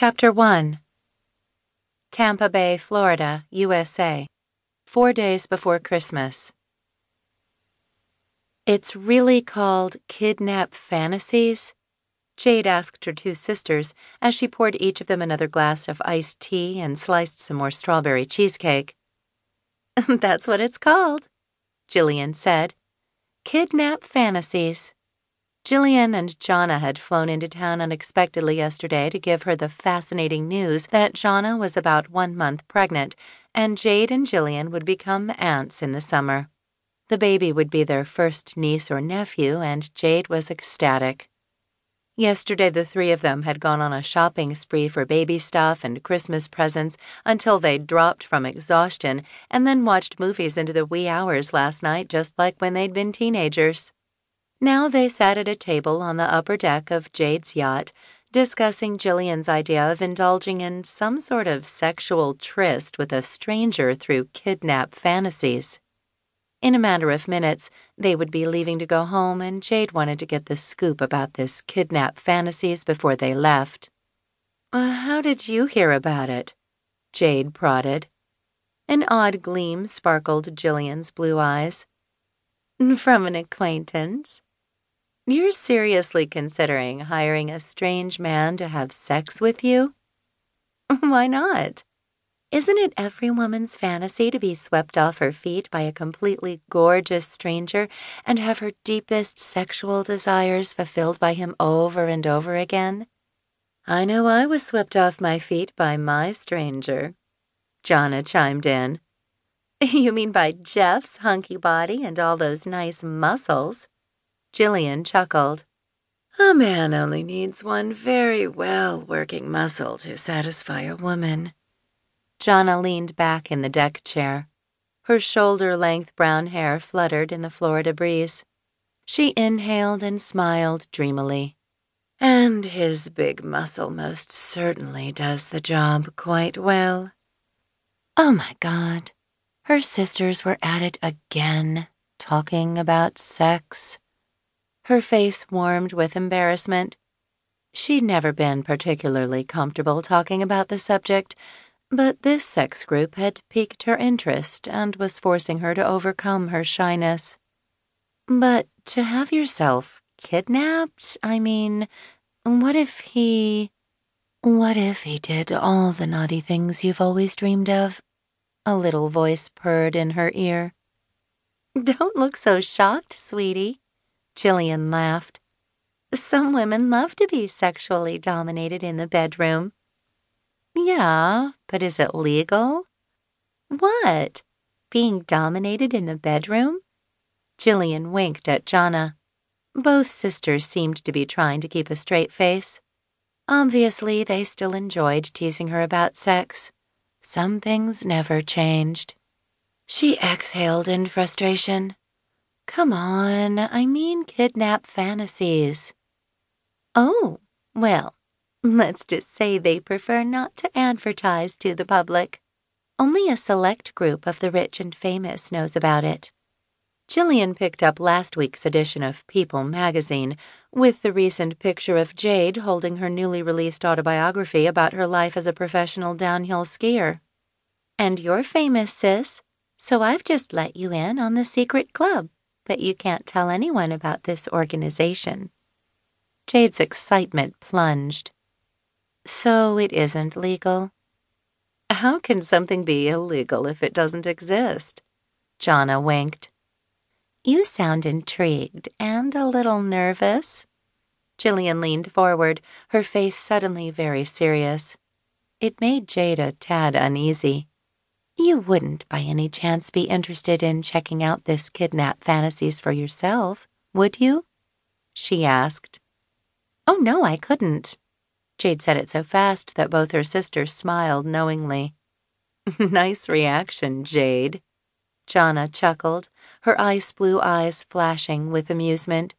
Chapter 1 Tampa Bay, Florida, USA. Four days before Christmas. It's really called Kidnap Fantasies? Jade asked her two sisters as she poured each of them another glass of iced tea and sliced some more strawberry cheesecake. That's what it's called, Jillian said. Kidnap Fantasies. Jillian and Jonna had flown into town unexpectedly yesterday to give her the fascinating news that Jonna was about one month pregnant, and Jade and Jillian would become aunts in the summer. The baby would be their first niece or nephew, and Jade was ecstatic. Yesterday, the three of them had gone on a shopping spree for baby stuff and Christmas presents until they dropped from exhaustion and then watched movies into the wee hours last night, just like when they'd been teenagers. Now they sat at a table on the upper deck of Jade's yacht, discussing Jillian's idea of indulging in some sort of sexual tryst with a stranger through kidnap fantasies. In a matter of minutes, they would be leaving to go home, and Jade wanted to get the scoop about this kidnap fantasies before they left. Uh, how did you hear about it? Jade prodded. An odd gleam sparkled Jillian's blue eyes. From an acquaintance. You're seriously considering hiring a strange man to have sex with you? Why not? Isn't it every woman's fantasy to be swept off her feet by a completely gorgeous stranger and have her deepest sexual desires fulfilled by him over and over again? I know I was swept off my feet by my stranger. Jonna chimed in. You mean by Jeff's hunky body and all those nice muscles? Jillian chuckled. A man only needs one very well working muscle to satisfy a woman. Jonna leaned back in the deck chair. Her shoulder length brown hair fluttered in the Florida breeze. She inhaled and smiled dreamily. And his big muscle most certainly does the job quite well. Oh my God. Her sisters were at it again, talking about sex. Her face warmed with embarrassment. She'd never been particularly comfortable talking about the subject, but this sex group had piqued her interest and was forcing her to overcome her shyness. But to have yourself kidnapped, I mean, what if he. What if he did all the naughty things you've always dreamed of? A little voice purred in her ear. Don't look so shocked, sweetie. Jillian laughed. Some women love to be sexually dominated in the bedroom. Yeah, but is it legal? What? Being dominated in the bedroom? Jillian winked at Jonna. Both sisters seemed to be trying to keep a straight face. Obviously, they still enjoyed teasing her about sex. Some things never changed. She exhaled in frustration. Come on, I mean kidnap fantasies. Oh, well, let's just say they prefer not to advertise to the public. Only a select group of the rich and famous knows about it. Jillian picked up last week's edition of People magazine with the recent picture of Jade holding her newly released autobiography about her life as a professional downhill skier. And you're famous, sis, so I've just let you in on the secret club but you can't tell anyone about this organization. Jade's excitement plunged. So it isn't legal? How can something be illegal if it doesn't exist? Jonna winked. You sound intrigued and a little nervous. Jillian leaned forward, her face suddenly very serious. It made Jade a tad uneasy. You wouldn't by any chance be interested in checking out this kidnap fantasies for yourself, would you? She asked. Oh, no, I couldn't. Jade said it so fast that both her sisters smiled knowingly. nice reaction, Jade. Jonna chuckled, her ice blue eyes flashing with amusement.